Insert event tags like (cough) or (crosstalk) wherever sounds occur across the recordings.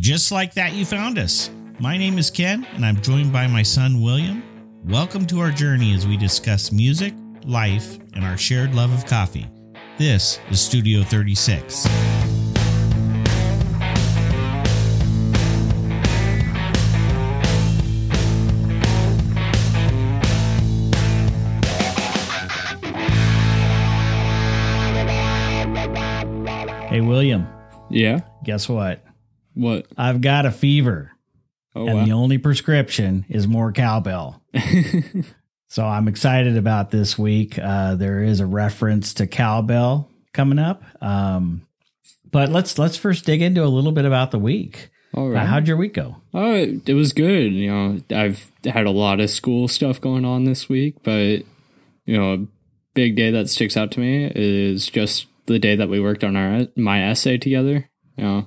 And just like that, you found us. My name is Ken, and I'm joined by my son, William. Welcome to our journey as we discuss music, life, and our shared love of coffee. This is Studio 36. Hey, William, Yeah. guess what? What? I've got a fever, Oh and the only prescription is more cowbell. (laughs) So I'm excited about this week. Uh, there is a reference to cowbell coming up. Um, but let's let's first dig into a little bit about the week. All Uh, how'd your week go? oh, it, it was good. You know, I've had a lot of school stuff going on this week, but you know, a big day that sticks out to me is just the day that we worked on our my essay together. You know,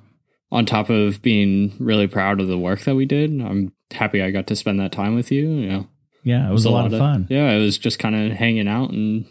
on top of being really proud of the work that we did, I'm happy I got to spend that time with you. You know, Yeah, it was, a lot, of fun. Yeah, it was just kind of hanging out and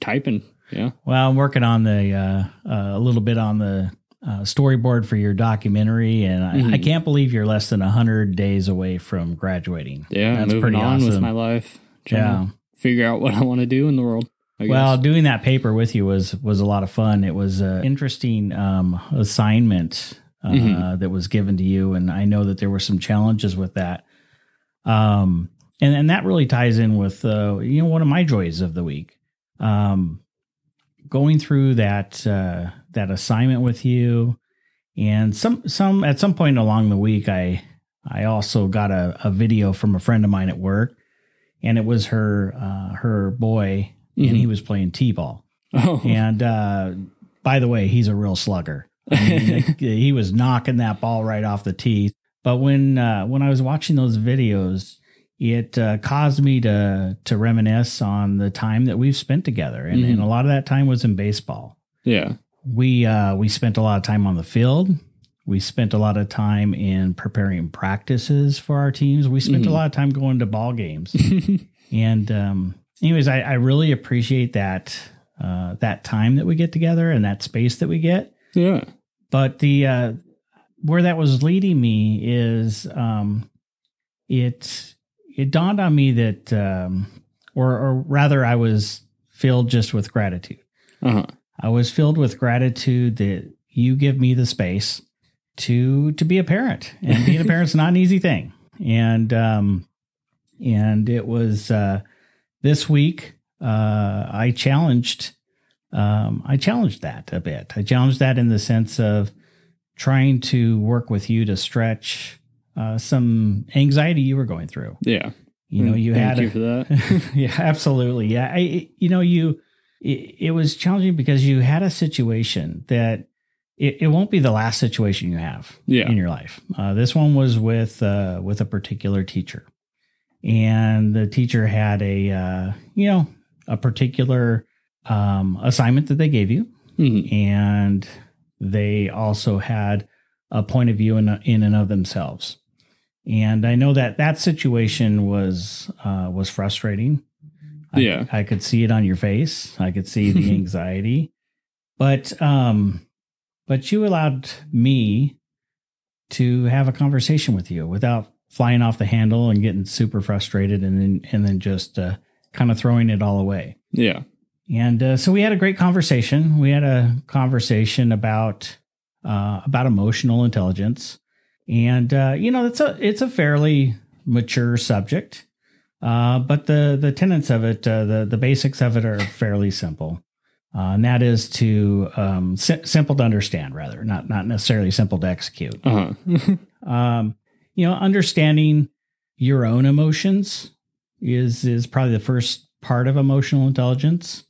typing. Yeah. Well, I'm working on the uh, uh, a little bit on the uh, storyboard for your documentary, and I, I Mhm. can't believe you're less than hundred days away from graduating. Yeah. That's moving pretty on with my life. Yeah. to Figure out what I want to do in the world. Well, doing that paper with you was was a lot of fun. It was an interesting um, assignment uh, Mhm. that was given to you, and I know that there were some challenges with that. Um, and and that really ties in with uh, you know one of my joys of the week. Um, going through that uh, that assignment with you, and some some at some point along the week, I I also got a, a video from a friend of mine at work, and it was her uh, her boy and he was playing t-ball. Oh, And uh, by the way, he's a real slugger. I mean, (laughs) he was knocking that ball right off the tee. But when uh, when I was watching those videos, it uh, caused me to to reminisce on the time that we've spent together, and, Mhm. and a lot of that time was in baseball. yeah. We uh, we spent a lot of time on the field. We spent a lot of time in preparing practices for our teams. We spent a Mhm. lot of time going to ball games. (laughs) And um, anyways, I, I really appreciate that uh, that time that we get together and that space that we get. yeah. But the uh, where that was leading me is um, it it dawned on me that, um, or or rather, I was filled just with gratitude. Uh-huh. I was filled with gratitude that you give me the space to to be a parent, and (laughs) being a parent's not an easy thing. And um, and it was uh, this week uh, I challenged um, I challenged that a bit. I challenged that in the sense of trying to work with you to stretch uh, some anxiety you were going through. Yeah. You know, you Thank had you a- for that. (laughs) yeah, absolutely. Yeah, I, you know, you it, it was challenging because you had a situation that it, it won't be the last situation you have Yeah. in your life. Uh, this one was with uh, with a particular teacher, and the teacher had a uh, you know a particular um, assignment that they gave you, Mhm. and they also had a point of view in in and of themselves. And I know that that situation was uh, was frustrating. I, Yeah. I could see it on your face. I could see the (laughs) anxiety, but um, but you allowed me to have a conversation with you without flying off the handle and getting super frustrated, and then and then just uh, kind of throwing it all away. Yeah. And uh, so we had a great conversation. We had a conversation about uh, about emotional intelligence, and uh, you know, it's a it's a fairly mature subject, uh, but the the tenets of it, uh, the the basics of it, are fairly simple, uh, and that is to um, si- simple to understand, rather not not necessarily simple to execute. Uh-huh. (laughs) Um, you know, understanding your own emotions is is probably the first part of emotional intelligence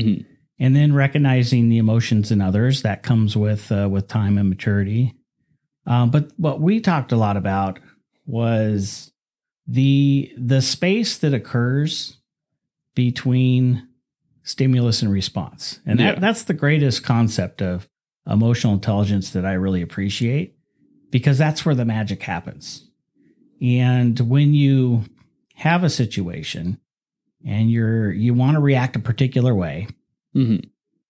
hmm and then recognizing the emotions in others that comes with uh, with time and maturity. Um, but what we talked a lot about was the the space that occurs between stimulus and response. And that, that's the greatest concept of emotional intelligence that i really appreciate because that's where the magic happens. And when you have a situation and you're you want to react a particular way hmm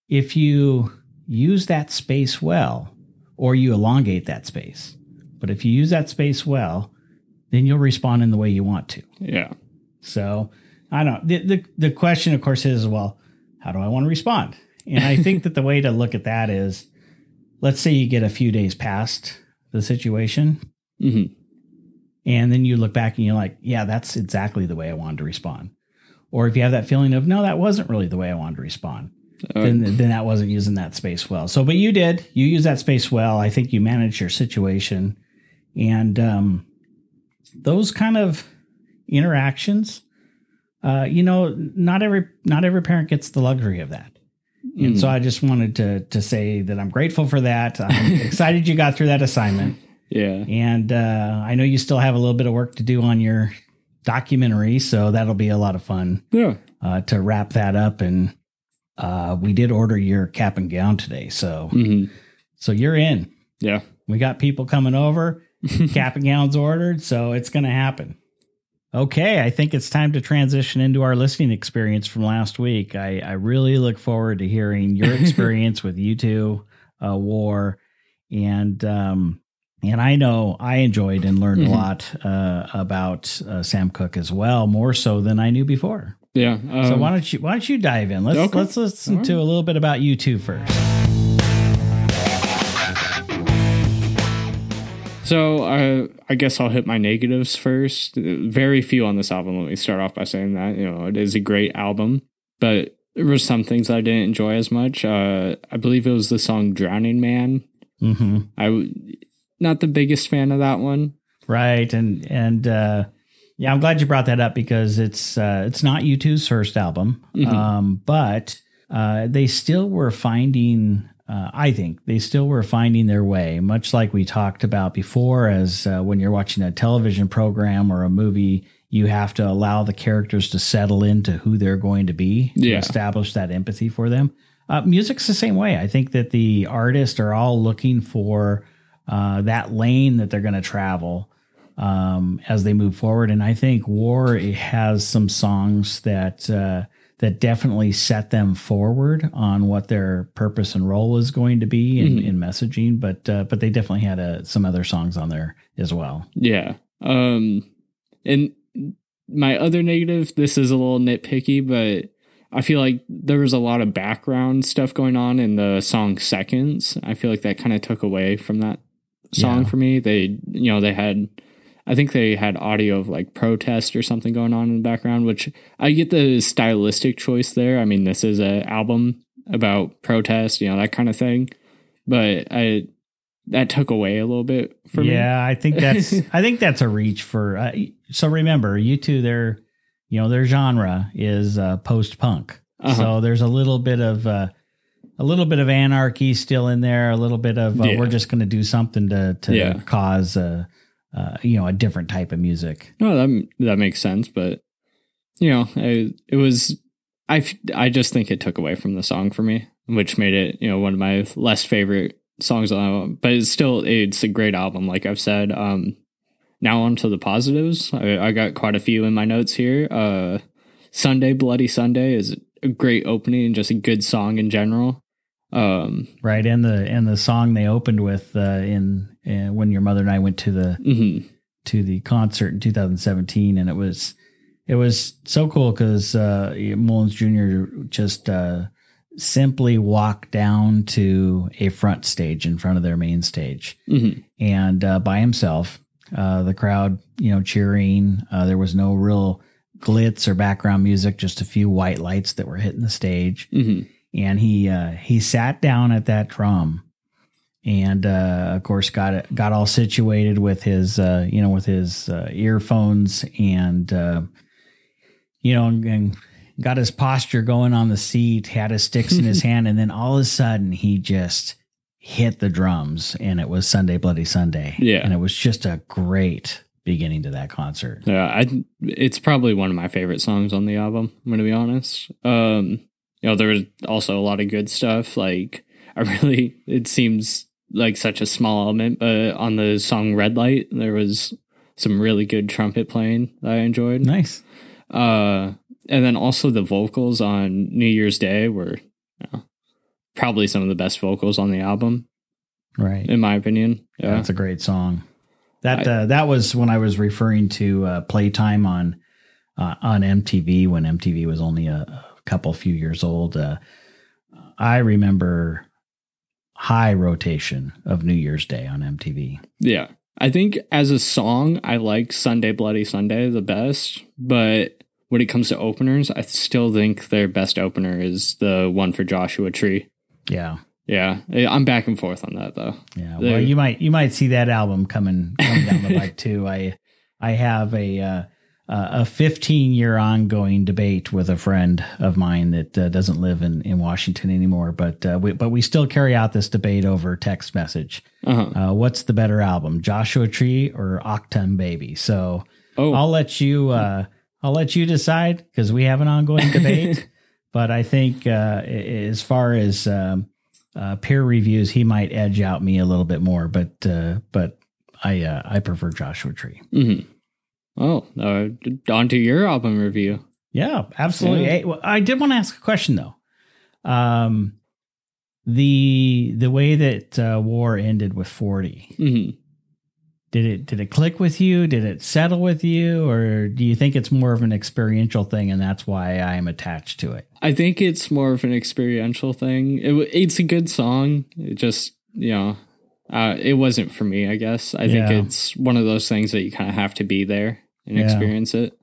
if you use that space well or you elongate that space But if you use that space well, then you'll respond in the way you want to. Yeah. So I don't. The, the the question, of course, is well, how do I want to respond? And I think that the way to look at that is, let's say you get a few days past the situation, hmm and then you look back and you're like, yeah, that's exactly the way I wanted to respond. Or if you have that feeling of no, that wasn't really the way I wanted to respond, then then that wasn't using that space well. So, but you did. You use that space well. I think you managed your situation, and um, those kind of interactions. Uh, you know, not every not every parent gets the luxury of that. And so I just wanted to to say that I'm grateful for that. I'm (laughs) excited you got through that assignment. yeah. And uh, I know you still have a little bit of work to do on your documentary, so that'll be a lot of fun Yeah. uh, to wrap that up. And uh, we did order your cap and gown today, so hmm so you're in. Yeah. We got people coming over. (laughs) cap and gowns ordered, so it's going to happen. Okay, I think it's time to transition into our listening experience from last week. I, I really look forward to hearing your (laughs) experience with U2, uh, War, and um, and I know I enjoyed and learned Mhm. a lot uh, about uh, Sam Cooke as well, more so than I knew before. Yeah. so um, why don't you why don't you dive in? Let's Okay. let's listen All to a little bit about U2 first. So uh, I guess I'll hit my negatives first. Very few on this album. Let me start off by saying that you know it is a great album, but there were some things I didn't enjoy as much. Uh, I believe it was the song "Drowning Man." Mm-hmm. I not the biggest fan of that one. Right, and and uh, yeah, I'm glad you brought that up because it's uh, it's not U2's first album, Mhm. um, but uh, they still were finding. Uh, I think they still were finding their way, much like we talked about before. As uh, when you're watching a television program or a movie, you have to allow the characters to settle into who they're going to be, to establish that empathy for them. Uh, music's the same way. I think that the artists are all looking for uh, that lane that they're going to travel um, as they move forward. And I think War has some songs that uh, that definitely set them forward on what their purpose and role is going to be in, Mhm. in messaging. But uh, but they definitely had uh, some other songs on there as well. Yeah. Um and my other negative, this is a little nitpicky, but I feel like there was a lot of background stuff going on in the song Seconds. I feel like that kind of took away from that song Yeah. for me. They you know, they had I think they had audio of like protest or something going on in the background, which I get the stylistic choice there. I mean, this is a album about protest, you know, that kind of thing. But I that took away a little bit for me. yeah, I think that's (laughs) I think that's a reach for. Uh, so remember, U2, their you know their genre is uh, post punk. Uh-huh. So there's a little bit of uh, a little bit of anarchy still in there. A little bit of uh, Yeah. we're just going to do something to to Yeah. cause uh, uh, you know a different type of music. No, that that makes sense, but you know, I, it was I I just think it took away from the song for me, which made it you know one of my less favorite songs on the album. But it's still it's a great album, like I've said. Um, now on to the positives. I, I got quite a few in my notes here. Uh, Sunday Bloody Sunday is a great opening and just a good song in general. Um, Right, and the and the song they opened with uh, in, in when your mother and I went to the mhm. to the concert in 2017, and it was it was so cool because uh, Mullins Jr. just uh, simply walked down to a front stage in front of their main stage, Mhm. and uh, by himself, uh, the crowd, you know, cheering. Uh, there was no real glitz or background music, just a few white lights that were hitting the stage Mhm. And he uh, he sat down at that drum, and uh, of course got it got all situated with his uh, you know with his uh, earphones and uh, you know and, and got his posture going on the seat, had his sticks in his (laughs) hand, and then all of a sudden he just hit the drums, and it was Sunday Bloody Sunday, Yeah. and it was just a great beginning to that concert. Yeah, I it's probably one of my favorite songs on the album. I'm gonna be honest. Um, you know, there was also a lot of good stuff. Like I really, it seems like such a small element, but on the song "Red Light," there was some really good trumpet playing that I enjoyed. Nice. Uh, and then also the vocals on New Year's Day were you know, probably some of the best vocals on the album, Right. in my opinion. Yeah, Yeah. that's a great song. That I- uh, that was when I was referring to uh, playtime on uh, on MTV when MTV was only a, a couple few years old. Uh, I remember high rotation of New Year's Day on MTV. Yeah. I think as a song, I like Sunday Bloody Sunday the best, but when it comes to openers, I still think their best opener is the one for Joshua Tree. Yeah, Yeah, I'm back and forth on that though. yeah. Well, you might you might see that album coming coming down the (laughs) pike too. I I have a uh, a 15 year ongoing debate with a friend of mine that uh, doesn't live in, in Washington anymore, but uh, we, but we still carry out this debate over text message. Uh-huh. Uh, what's the better album, Joshua Tree or Achtung Baby? So Oh, I'll let you uh, I'll let you decide because we have an ongoing debate. (laughs) but I think uh, as far as um, uh, peer reviews, he might edge out me a little bit more. But uh, but I uh, I prefer Joshua Tree. mhm. Oh, uh, on to your album review. Yeah, absolutely. Yeah. Hey, well, I did want to ask a question though. Um, the the way that uh, war ended with forty hmm did it did it click with you? Did it settle with you, or do you think it's more of an experiential thing, and that's why I am attached to it? I think it's more of an experiential thing. It, it's a good song. It just, you know, uh, it wasn't for me, I guess. I think it's one of those things that you kind of have to be there and Yeah. experience it.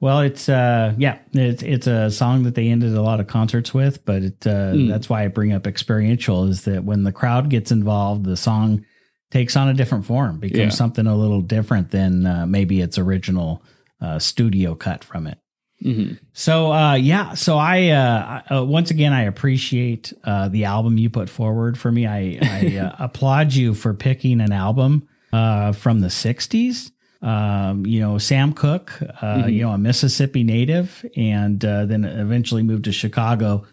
Well, it's uh yeah, it's it's a song that they ended a lot of concerts with, but it uh Mm. that's why I bring up experiential is that when the crowd gets involved, the song takes on a different form, becomes Yeah. something a little different than uh, maybe its original uh, studio cut from it. hmm So uh yeah, so I uh, uh once again I appreciate uh the album you put forward for me. I I (laughs) uh, applaud you for picking an album uh from the 60s. Um you know, Sam Cooke, uh Mhm. you know, a Mississippi native and uh, then eventually moved to Chicago.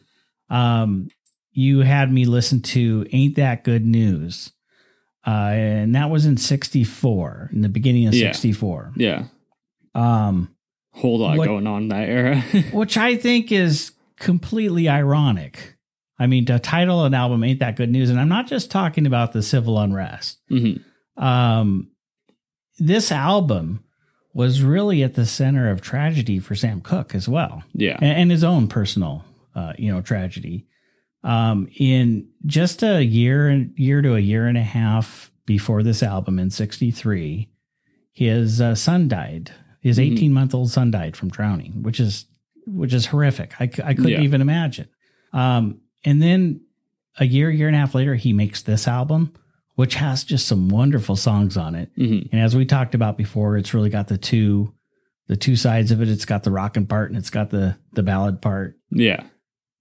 Um you had me listen to Ain't That Good News. Uh and that was in 64, in the beginning of Yeah. 64. Yeah. Um Whole lot What- going on in that era. (laughs) which I think is completely ironic. I mean, to title an album ain't that good news, and I'm not just talking about the civil unrest. hmm Um, this album was really at the center of tragedy for Sam Cooke as well, Yeah. and, and his own personal, uh, you know, tragedy. Um, in just a year, and year to a year and a half before this album in '63, his uh, son died. His Mhm. 18 month old son died from drowning, which is which is horrific. I, I couldn't Yeah. even imagine. Um, and then a year, year and a half later, he makes this album, which has just some wonderful songs on it. hmm And as we talked about before, it's really got the two the two sides of it. It's got the rockin' part and it's got the the ballad part. Yeah.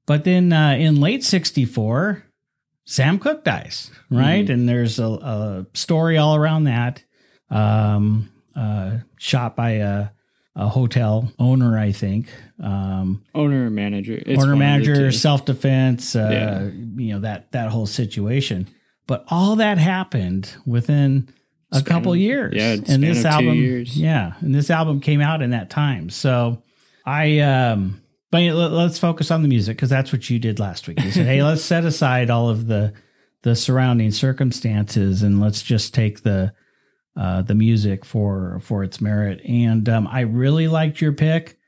But then uh, in late '64, Sam Cooke dies, right? And there's a, a story all around that. Um, uh, shot by a, a hotel owner, I think. Um, Owner manager. It's owner one of the manager, self defense. Uh, Yeah. You know that that whole situation. But all that happened within a Span couple of- years. yeah, and this album, years. yeah, and this album came out in that time. So I, um, but let- let's focus on the music because that's what you did last week. You said, "Hey, (laughs) let's set aside all of the the surrounding circumstances and let's just take the uh, the music for for its merit." And um, I really liked your pick.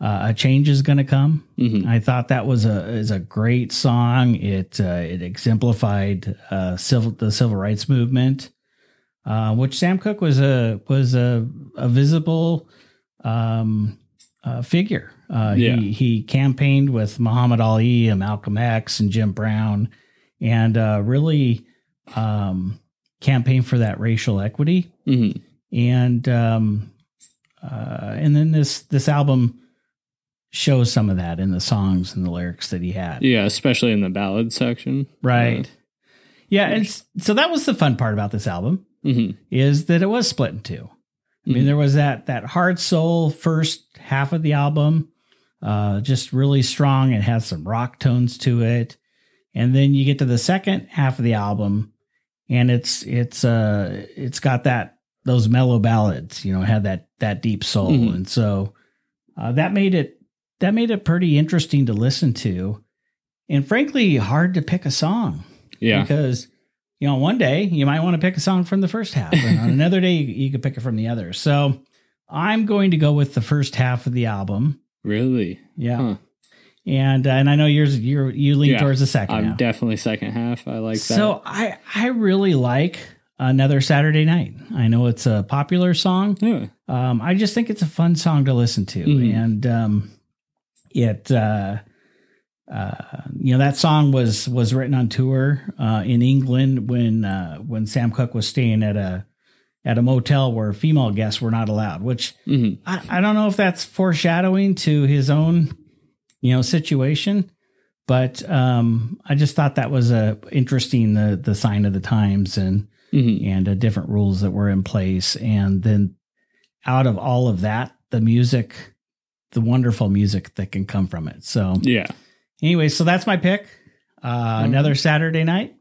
Uh, a change is going to come. Mhm. I thought that was a is a great song. It uh, it exemplified uh, civil the civil rights movement, uh, which Sam Cooke was a was a, a visible um, uh, figure. Uh, Yeah. He he campaigned with Muhammad Ali and Malcolm X and Jim Brown, and uh, really um, campaigned for that racial equity Mhm. and um, uh, and then this this album shows some of that in the songs and the lyrics that he had. Yeah, especially in the ballad section. Right. Yeah, and s- so that was the fun part about this album hmm is that it was split in two. I mean, Mhm. there was that that hard soul first half of the album, uh, just really strong. It has some rock tones to it, and then you get to the second half of the album, and it's it's uh it's got that those mellow ballads. You know, had that that deep soul, Mhm. and so uh, that made it that made it pretty interesting to listen to, and frankly, hard to pick a song Yeah. because you know, one day you might want to pick a song from the first half, and on (laughs) another day you, you could pick it from the other. So I'm going to go with the first half of the album. Really? Yeah. Huh. And uh, and I know yours you you lean Yeah, towards the 2nd I'm half. definitely second half. I like that. so I I really like another Saturday night. I know it's a popular song. Yeah. Um, I just think it's a fun song to listen to, Mhm. and um, it uh, uh, you know that song was was written on tour uh, in England when uh, when Sam Cooke was staying at a at a motel where female guests were not allowed, which hmm I, I don't know if that's foreshadowing to his own, you know, situation, but um, I just thought that was a interesting the the sign of the times and hmm and uh, different rules that were in place, and then out of all of that, the music, the wonderful music that can come from it. So Yeah. anyway, so that's my pick. Uh, Mhm. Another Saturday night.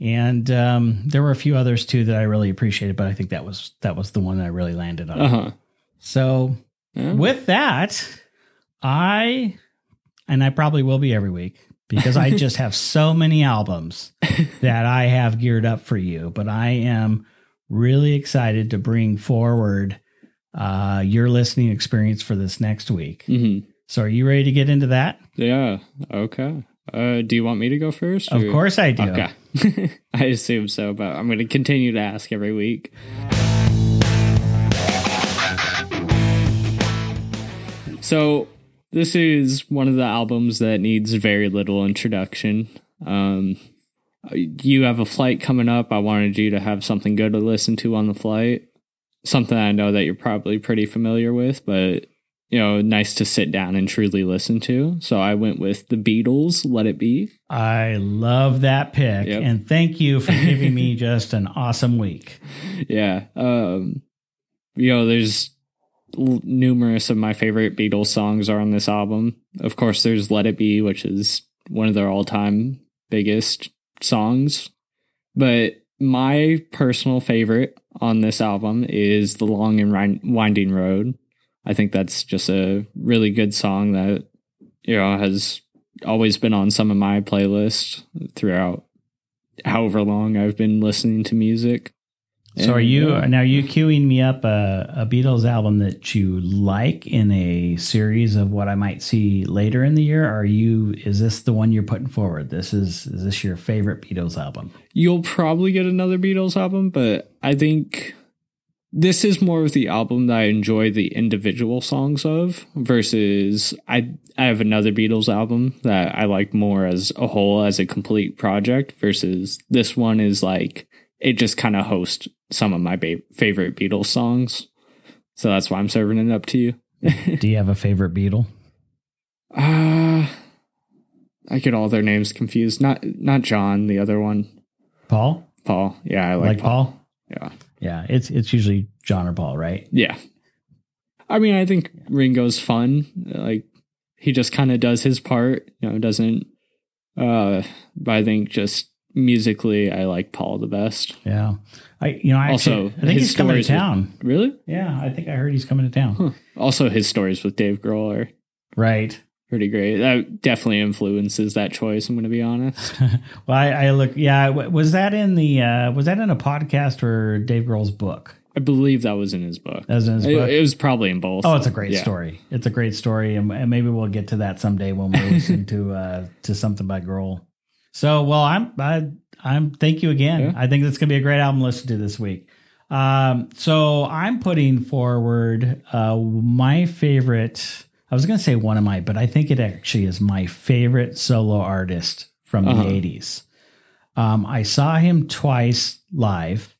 And um, there were a few others too that I really appreciated, but I think that was that was the one I really landed on. Uh huh. So Yeah. with that, I and I probably will be every week because I just (laughs) have so many albums that I have geared up for you. But I am really excited to bring forward uh, your listening experience for this next week. hmm So, are you ready to get into that? Yeah. Okay. Uh, do you want me to go first? Of or- course, I do. Okay. (laughs) I assume so, but I'm going to continue to ask every week. So, this is one of the albums that needs very little introduction. Um, you have a flight coming up. I wanted you to have something good to listen to on the flight. Something I know that you're probably pretty familiar with, but you know, nice to sit down and truly listen to. So I went with the Beatles, Let It Be. I love that pick. Yep. And thank you for giving me (laughs) just an awesome week. yeah. Um, you know, there's l- numerous of my favorite Beatles songs are on this album. Of course, there's Let It Be, which is one of their all time biggest songs. But my personal favorite on this album is The Long and Winding Road. I think that's just a really good song that, you know, has always been on some of my playlists throughout however long I've been listening to music. So are you yeah. now? Are you queuing me up a, a Beatles album that you like in a series of what I might see later in the year? Are you? Is this the one you're putting forward? This is is this your favorite Beatles album? You'll probably get another Beatles album, but I think this is more of the album that I enjoy the individual songs of versus I I have another Beatles album that I like more as a whole as a complete project versus this one is like it just kind of hosts some of my ba- favorite Beatles songs. So that's why I'm serving it up to you. (laughs) Do you have a favorite Beatle? Uh I get all their names confused. Not not John, the other one. Paul? Paul. Yeah, I like, Like, Paul? Yeah. Yeah, it's it's usually John or Paul, right? Yeah. I mean, I think Ringo's fun. Like he just kind of does his part, you know, doesn't uh but I think just musically I like Paul the best. Yeah. I you know I Also, actually, I think he's coming to stories with- town. Really? Yeah, I think I heard he's coming to town. Huh. Also his stories with Dave Grohl are Right. pretty great. That definitely influences that choice, I'm going to be honest. (laughs) Well, I, I look. Yeah, was that in the uh was that in a podcast or Dave Grohl's book? I believe that was in his book. That was in his It, book. it was probably in both. Oh, it's a great Yeah. story. It's a great story, and, and maybe we'll get to that someday when we listen (laughs) to uh, to something by Grohl. So, well, I'm I, I'm thank you again. Yeah. I think that's gonna be a great album to listen to this week. Um, so I'm putting forward uh, my favorite. I was gonna say one of my, but I think it actually is my favorite solo artist from Uh-huh. the '80s. Um, I saw him twice live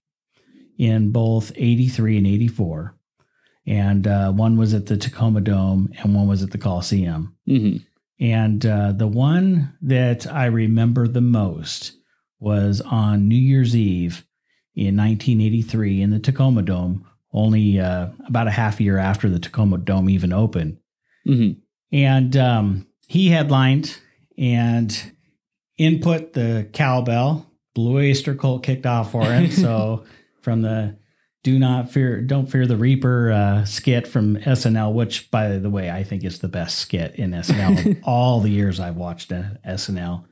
in both 83 and 84 and uh, one was at the Tacoma Dome and one was at the Coliseum. Mhm. And uh, the one that I remember the most was on New Year's Eve in 1983 in the Tacoma Dome, only uh, about a half year after the Tacoma Dome even opened. Mhm. And um, he headlined and input the cowbell. Blue Oyster Cult kicked off for him. (laughs) so from the do not fear don't fear the reaper uh, skit from snl which by the way i think is the best skit in snl of (laughs) all the years i've watched uh, snl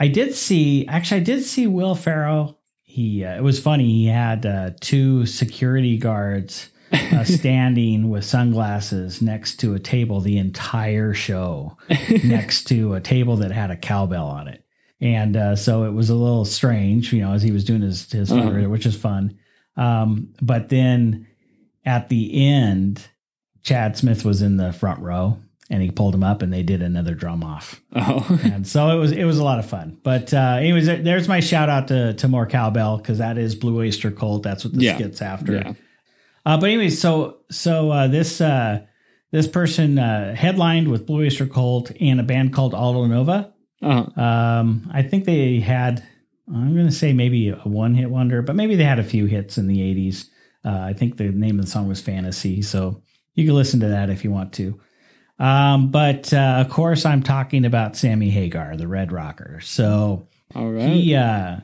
i did see actually i did see will Ferrell he uh, it was funny. He had uh, two security guards uh, (laughs) standing with sunglasses next to a table the entire show, (laughs) next to a table that had a cowbell on it. And uh, so it was a little strange, you know, as he was doing his his Uh-huh. which is fun. Um, but then at the end, Chad Smith was in the front row, and he pulled him up, and they did another drum off Oh, (laughs) and so it was it was a lot of fun. But uh, anyways, there's my shout out to to more cowbell because that is Blue Oyster Cult. That's what this Yeah. gets after. yeah. Uh, but anyways, so so uh, this uh, this person uh, headlined with Blue Oyster Cult and a band called Aldo Nova. Uh-huh. Um, I think they had I'm going to say maybe a one hit wonder, but maybe they had a few hits in the 80s. Uh, I think the name of the song was Fantasy, so you can listen to that if you want to. Um, but uh, of course, I'm talking about Sammy Hagar, the Red Rocker. So All right. he, uh,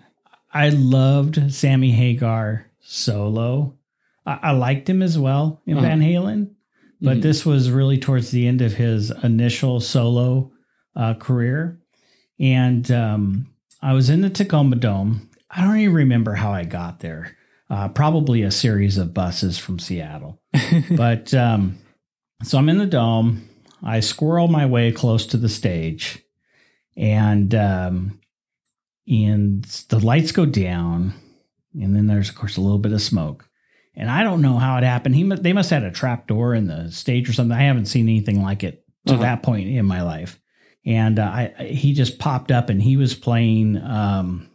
I loved Sammy Hagar solo. I, I liked him as well in Uh-huh. Van Halen, but Mhm. this was really towards the end of his initial solo uh, career. And um, I was in the Tacoma Dome. I don't even remember how I got there. Uh, probably a series of buses from Seattle. (laughs) but um, so I'm in the dome. I squirrel my way close to the stage, and um, and the lights go down, and then there's of course a little bit of smoke. And I don't know how it happened. He they must have had a trap door in the stage or something. I haven't seen anything like it to Uh-huh. that point in my life. And uh, I he just popped up and he was playing um,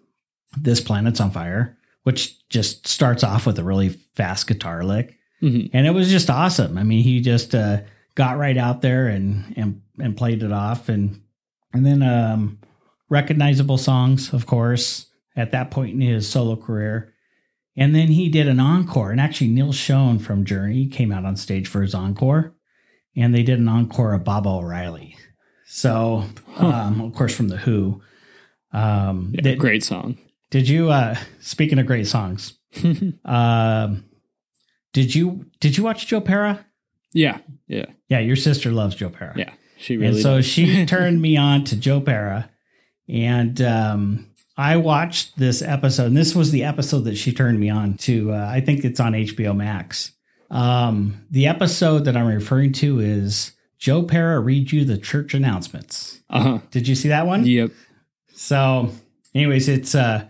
"This Planet's on Fire," which just starts off with a really fast guitar lick Mhm. and it was just awesome. I mean, he just uh, got right out there and and and played it off, and and then um, recognizable songs, of course, at that point in his solo career. And then he did an encore, and actually Neal Schon from Journey came out on stage for his encore, and they did an encore of Baba O'Riley. So, um, of course, from the Who. Um, Yeah, did, great song. did you? Uh, speaking of great songs, (laughs) um, did you did you watch Joe Pera? yeah. Yeah. Yeah, your sister loves Joe Pera. Yeah. She really and so she (laughs) turned me on to Joe Pera, and um, I watched this episode. And this was the episode that she turned me on to. Uh, I think it's on HBO Max. Um, the episode that I'm referring to is Joe Pera read you the church announcements. Uh-huh. Did you see that one? Yep. So, anyways, it's uh,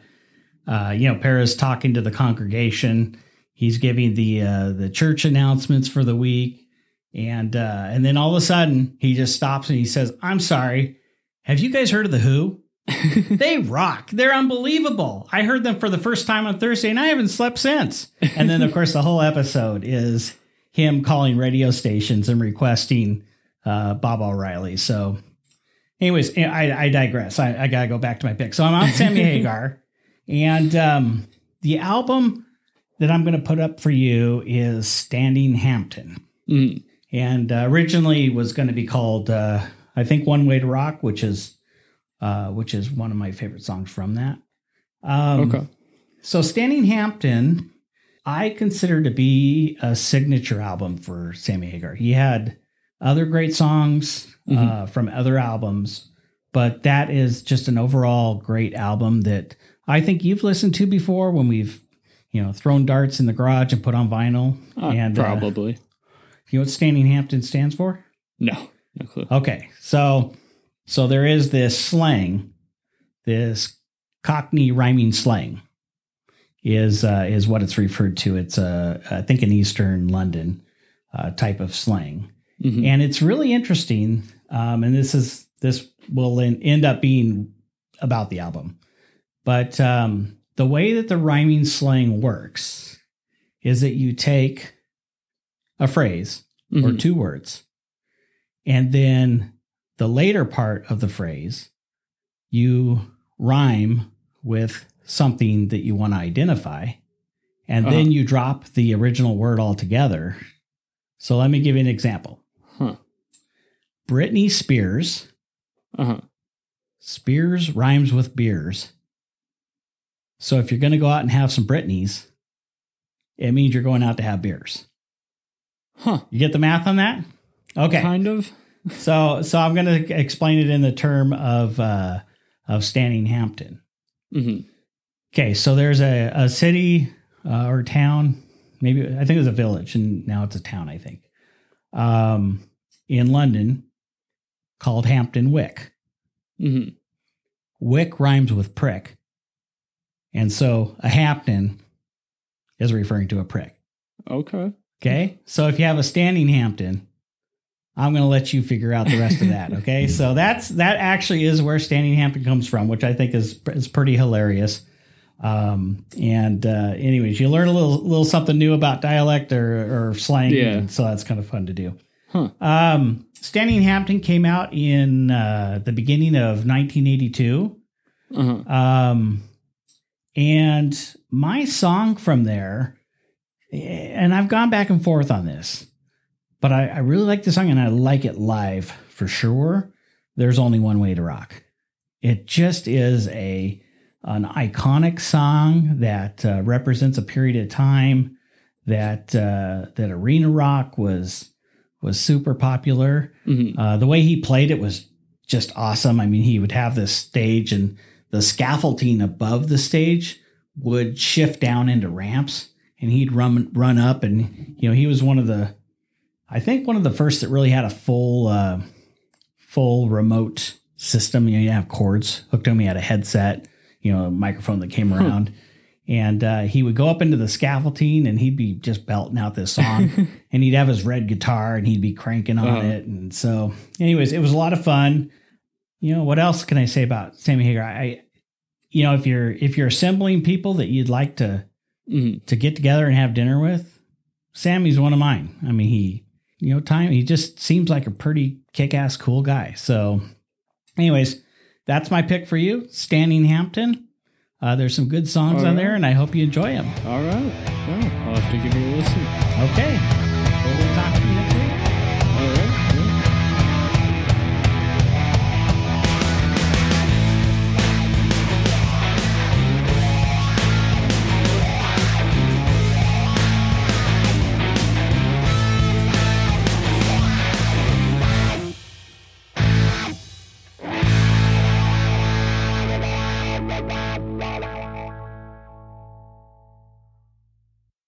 uh, you know, Pera's talking to the congregation. He's giving the uh, the church announcements for the week, and uh, and then all of a sudden he just stops and he says, "I'm sorry, have you guys heard of the Who? (laughs) they rock. They're unbelievable. I heard them for the first time on Thursday, and I haven't slept since." And then, of course, the whole episode is him calling radio stations and requesting uh, Baba O'Riley. So anyways, I, I digress. I, I gotta go back to my pick. So I'm on Sammy (laughs) Hagar, and um, the album that I'm going to put up for you is Standing Hampton, Mhm. and uh, originally was going to be called uh, I think One Way to Rock, which is uh, which is one of my favorite songs from that. Um, Okay. So Standing Hampton, I consider to be a signature album for Sammy Hagar. He had other great songs uh, from other albums, but that is just an overall great album that I think you've listened to before when we've you know thrown darts in the garage and put on vinyl. Uh, and uh, probably. you know what Standing Hampton stands for? no. No clue. Okay, so so there is this slang, this Cockney rhyming slang, is uh, is what it's referred to. It's a I think an Eastern London uh, type of slang, Mhm. and it's really interesting. Um, and this is this will en- end up being about the album, but um, the way that the rhyming slang works is that you take a phrase or Mhm. two words. And then the later part of the phrase, you rhyme with something that you want to identify. And Uh-huh. then you drop the original word altogether. So let me give you an example. Britney Spears. Uh-huh. Spears rhymes with beers. So if you're going to go out and have some Britneys, it means you're going out to have beers. Huh. You get the math on that? Okay. Kind of. (laughs) So so I'm going to explain it in the term of uh, of Standing Hampton. hmm Okay, so there's a, a city uh, or town, maybe I think it was a village, and now it's a town. I think um, in London called Hampton Wick. hmm Wick rhymes with prick, and so a Hampton is referring to a prick. Okay. Okay. So if you have a standing Hampton, I'm going to let you figure out the rest of that. Okay. (laughs) so that's, that actually is where standing Hampton comes from, which I think is, is pretty hilarious. Um, and, uh, anyways, you learn a little, little something new about dialect or, or slang. Yeah. so that's kind of fun to do. Huh. Um, Standing Hampton came out in, uh, the beginning of 1982. Uh-huh. Um, and my song from there, and I've gone back and forth on this, but I, I really like the song and I like it live for sure. There's only one way to rock. It just is a an iconic song that uh, represents a period of time that uh, that arena rock was was super popular. hmm Uh, the way he played it was just awesome. I mean, he would have this stage and the scaffolding above the stage would shift down into ramps and he'd run run up and you know, he was one of the I think one of the first that really had a full uh full remote system. You know, you have cords hooked to him, he had a headset, you know, a microphone that came Huh. around. And uh, he would go up into the scaffolding and he'd be just belting out this song (laughs) and he'd have his red guitar and he'd be cranking on Uh-huh. it. And so, anyways, it was a lot of fun. You know, what else can I say about Sammy Hagar? I, you know, if you're if you're assembling people that you'd like to hmm to get together and have dinner with, Sammy's one of mine. I mean, he, you know, time he just seems like a pretty kick ass cool guy. So, anyways, that's my pick for you, Standing Hampton. Uh, there's some good songs All on there, and I hope you enjoy them. All right. Yeah, I'll have to give it a listen. Okay. Well,